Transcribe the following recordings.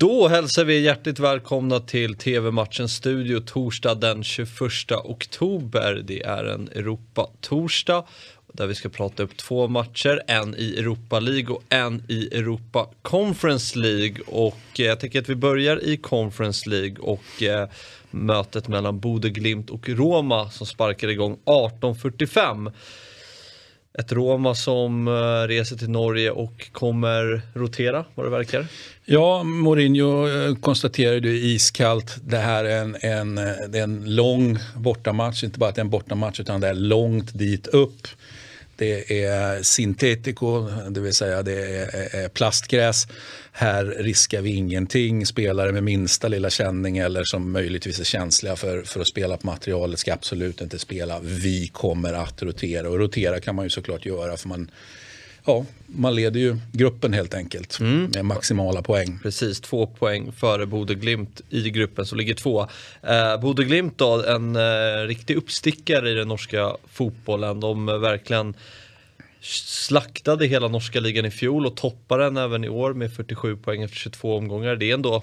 Då hälsar vi hjärtligt välkomna till TV-matchens studio torsdag den 21 oktober. Det är en Europa-torsdag där vi ska prata upp två matcher, en i Europa League och en i Europa Conference League. Och eh, jag tänker att vi börjar i Conference League och eh, mötet mellan Bodeglimt och Roma som sparkar igång 18.45. Ett Roma som eh, reser till Norge och kommer rotera vad det verkar. Ja, Mourinho eh, konstaterade iskallt det här är en, en, eh, det är en lång bortamatch. Inte bara att det är en bortamatch utan det är långt dit upp. Det är syntetico, det vill säga det är plastgräs. Här riskar vi ingenting. Spelare med minsta lilla känning eller som möjligtvis är känsliga för, för att spela på materialet ska absolut inte spela. Vi kommer att rotera och rotera kan man ju såklart göra för man ja, man leder ju gruppen helt enkelt mm. med maximala poäng. Precis, två poäng före Bode Glimt i gruppen som ligger två. Eh, Bode Glimt då, en eh, riktig uppstickare i den norska fotbollen. De eh, verkligen slaktade hela norska ligan i fjol och toppar den även i år med 47 poäng efter 22 omgångar. Det är ändå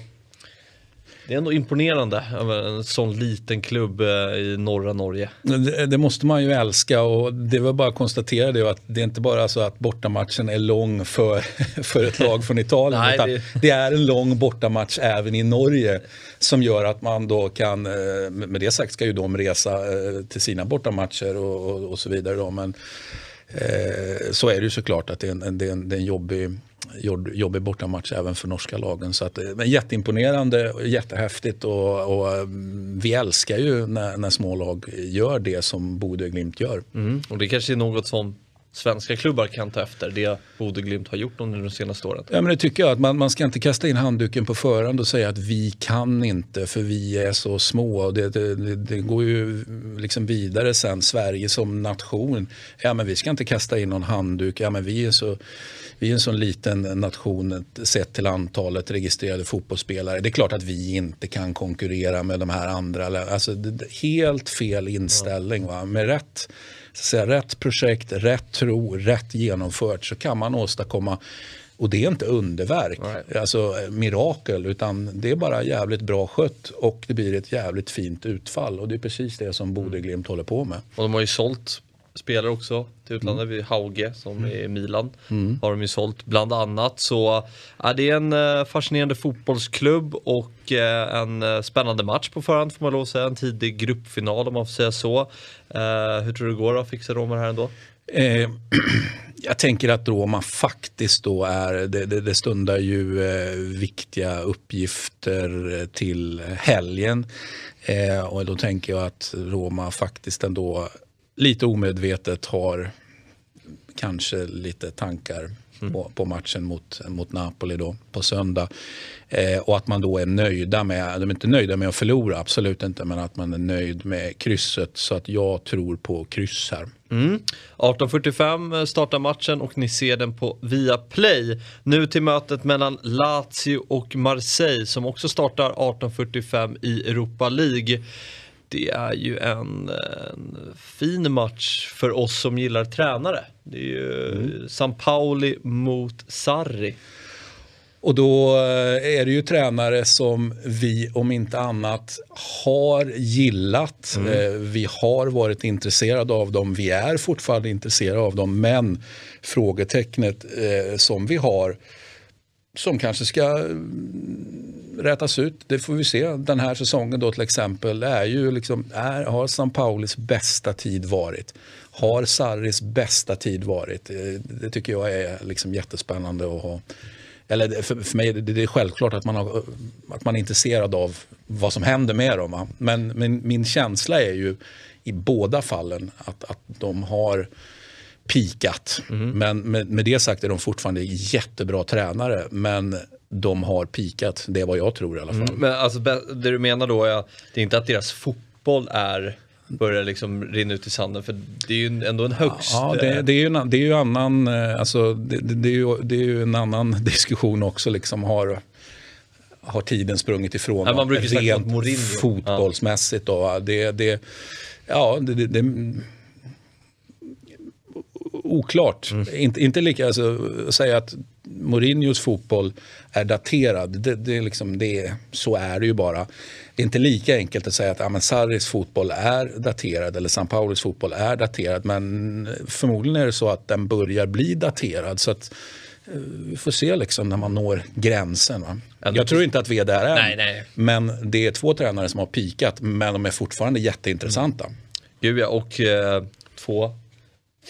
det är ändå imponerande, en sån liten klubb eh, i norra Norge. Det, det, måste man ju älska och det var bara att konstatera det att det är inte bara så att bortamatchen är lång för, för ett lag från Italien. Nej, utan det... det... är en lång bortamatch även i Norge som gör att man då kan, eh, med det sagt ska ju de resa eh, till sina bortamatcher och, och, och så vidare. Då, men eh, så är det ju såklart att det är en, det är en, det är en jobbig jobbig bortamatch även för norska lagen. Så att, eh, men jätteimponerande, jättehäftigt och, och eh, vi älskar ju när, när små lag gör det som Bodö Glimt gör. Mm. Och det kanske är något som svenska klubbar kan ta efter det Bode Glimt har gjort under de senaste åren? Ja men det tycker jag, att man, man ska inte kasta in handduken på förhand och säga att vi kan inte för vi är så små. Det, det, det går ju liksom vidare sen, Sverige som nation. Ja men vi ska inte kasta in någon handduk, ja men vi är så vi är en sån liten nation sett till antalet registrerade fotbollsspelare. Det är klart att vi inte kan konkurrera med de här andra. Alltså, helt fel inställning. Va? Med rätt, så säga, rätt projekt, rätt tro, rätt genomfört så kan man åstadkomma och det är inte underverk, right. alltså mirakel, utan det är bara jävligt bra skött och det blir ett jävligt fint utfall. Och det är precis det som Bodø Glimt håller på med. Och de har ju sålt spelare också till utlandet. Mm. Hauge som mm. är i Milan mm. har de ju sålt bland annat. Så ja, det är en uh, fascinerande fotbollsklubb och uh, en uh, spännande match på förhand får man lov att säga. En tidig gruppfinal om man får säga så. hur tror du det går då? Fixar Roma här ändå? Eh, jag tänker att Roma faktiskt då är, det, det, det stundar ju eh, viktiga uppgifter till helgen. Eh, och då tänker jag att Roma faktiskt ändå lite omedvetet har kanske lite tankar mm. på, på, matchen mot, mot Napoli då, på söndag. Eh, och att man då är nöjda med, de är inte nöjda med att förlora, absolut inte, men att man är nöjd med krysset. Så att jag tror på kryss här. Mm. 18.45 startar matchen och ni ser den på Viaplay. Nu till mötet mellan Lazio och Marseille som också startar 18.45 i Europa League det är ju en, en, fin match för oss som gillar tränare. Det är ju mm. San Pauli mot Sarri. Och då eh, är det ju tränare som vi om inte annat har gillat. Mm. Eh, vi har varit intresserade av dem. Vi är fortfarande intresserade av dem. Men frågetecknet eh, som vi har som kanske ska rätas ut. Det får vi se. Den här säsongen då till exempel är ju liksom, är, har San Paulis bästa tid varit? Har Sarris bästa tid varit? Eh, det tycker jag är liksom jättespännande att ha. Eller för, för mig det, det är självklart att man, har, att man är intresserad av vad som händer med dem. Men, men min känsla är ju i båda fallen att, att de har pikat. Mm. Men med, med, det sagt är de fortfarande jättebra tränare. Men de har pikat. Det är vad jag tror i alla fall. Mm. Men alltså, det du menar då är det är inte att deras fotboll är börjar liksom rinna ut i sanden för det är ju ändå en högst... Ja, det, det, är, ju, det är ju annan, eh, alltså, det, det, är ju, det är ju en annan diskussion också. Liksom har, har tiden sprungit ifrån ja, man brukar rent fotbollsmässigt. Då, det, det, ja, det, det, oklart. Mm. Inte, inte lika, alltså, säga att Mourinhos fotboll är daterad. Det, det, liksom, det, så är det ju bara. Det är inte lika enkelt att säga att ja, Sarris fotboll är daterad eller San Paulos fotboll är daterad. Men förmodligen är det så att den börjar bli daterad. Så att, eh, vi får se liksom när man når gränsen. Va? Jag tror inte att vi är där än. Nej, nej. Men det är två tränare som har pikat men de är fortfarande jätteintressanta. Mm. Gud ja, och eh, två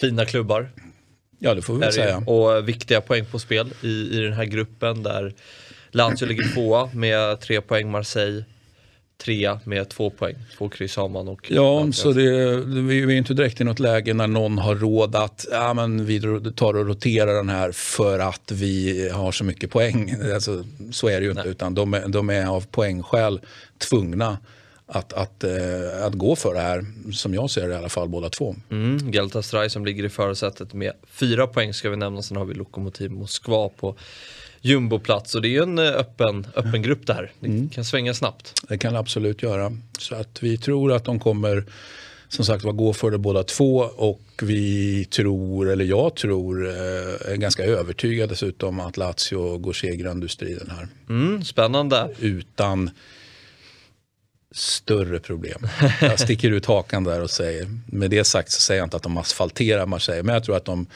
fina klubbar. Ja, det får vi väl säga. Och viktiga poäng på spel i, i den här gruppen där Lazio ligger tvåa med tre poäng, Marseille trea med två poäng. Två kryss har man. Och ja, så det, vi är inte direkt i något läge när någon har råd att ja, men vi tar och roterar den här för att vi har så mycket poäng. Alltså, så är det ju inte, Nej. utan de är, de är av poängskäl tvungna att, att, äh, att gå för det här, som jag ser det i alla fall, båda två. Mm, Galatasaray som ligger i förarsätet med fyra poäng ska vi nämna, sen har vi Lokomotiv Moskva på jumboplats och det är ju en eh, öppen, öppen grupp där. Det mm. kan svänga snabbt. Det kan det absolut göra. Så att vi tror att de kommer som sagt var gå för det båda två och vi tror, eller jag tror, eh, är ganska övertygad dessutom att Lazio går segrande ur striden här. Mm, spännande. Utan större problem. Jag sticker ut hakan där och säger, med det sagt så säger jag inte att de asfalterar Marseille, men jag tror att de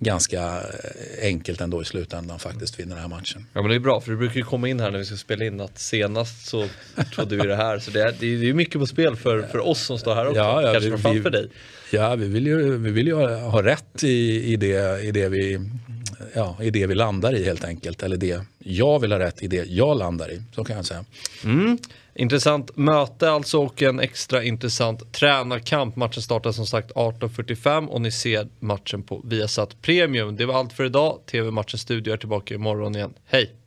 ganska eh, enkelt ändå i slutändan faktiskt vinner den här matchen. Ja men det är bra för det brukar ju komma in här när vi ska spela in att senast så trodde vi det här. Så det är, det är mycket på spel för, för oss som står här också. Ja, ja, Kanske framförallt för dig. Ja, vi vill ju, vi vill ju ha, ha rätt i, i, det, i, det vi, ja, i det vi landar i helt enkelt. Eller det jag vill ha rätt i det jag landar i. Så kan jag säga. Mm. Intressant möte alltså och en extra intressant tränarkamp. Matchen startar som sagt 18.45 och ni ser matchen på Viasat Premium. Det var allt för idag. TV-matchens studio är tillbaka imorgon igen. Hej!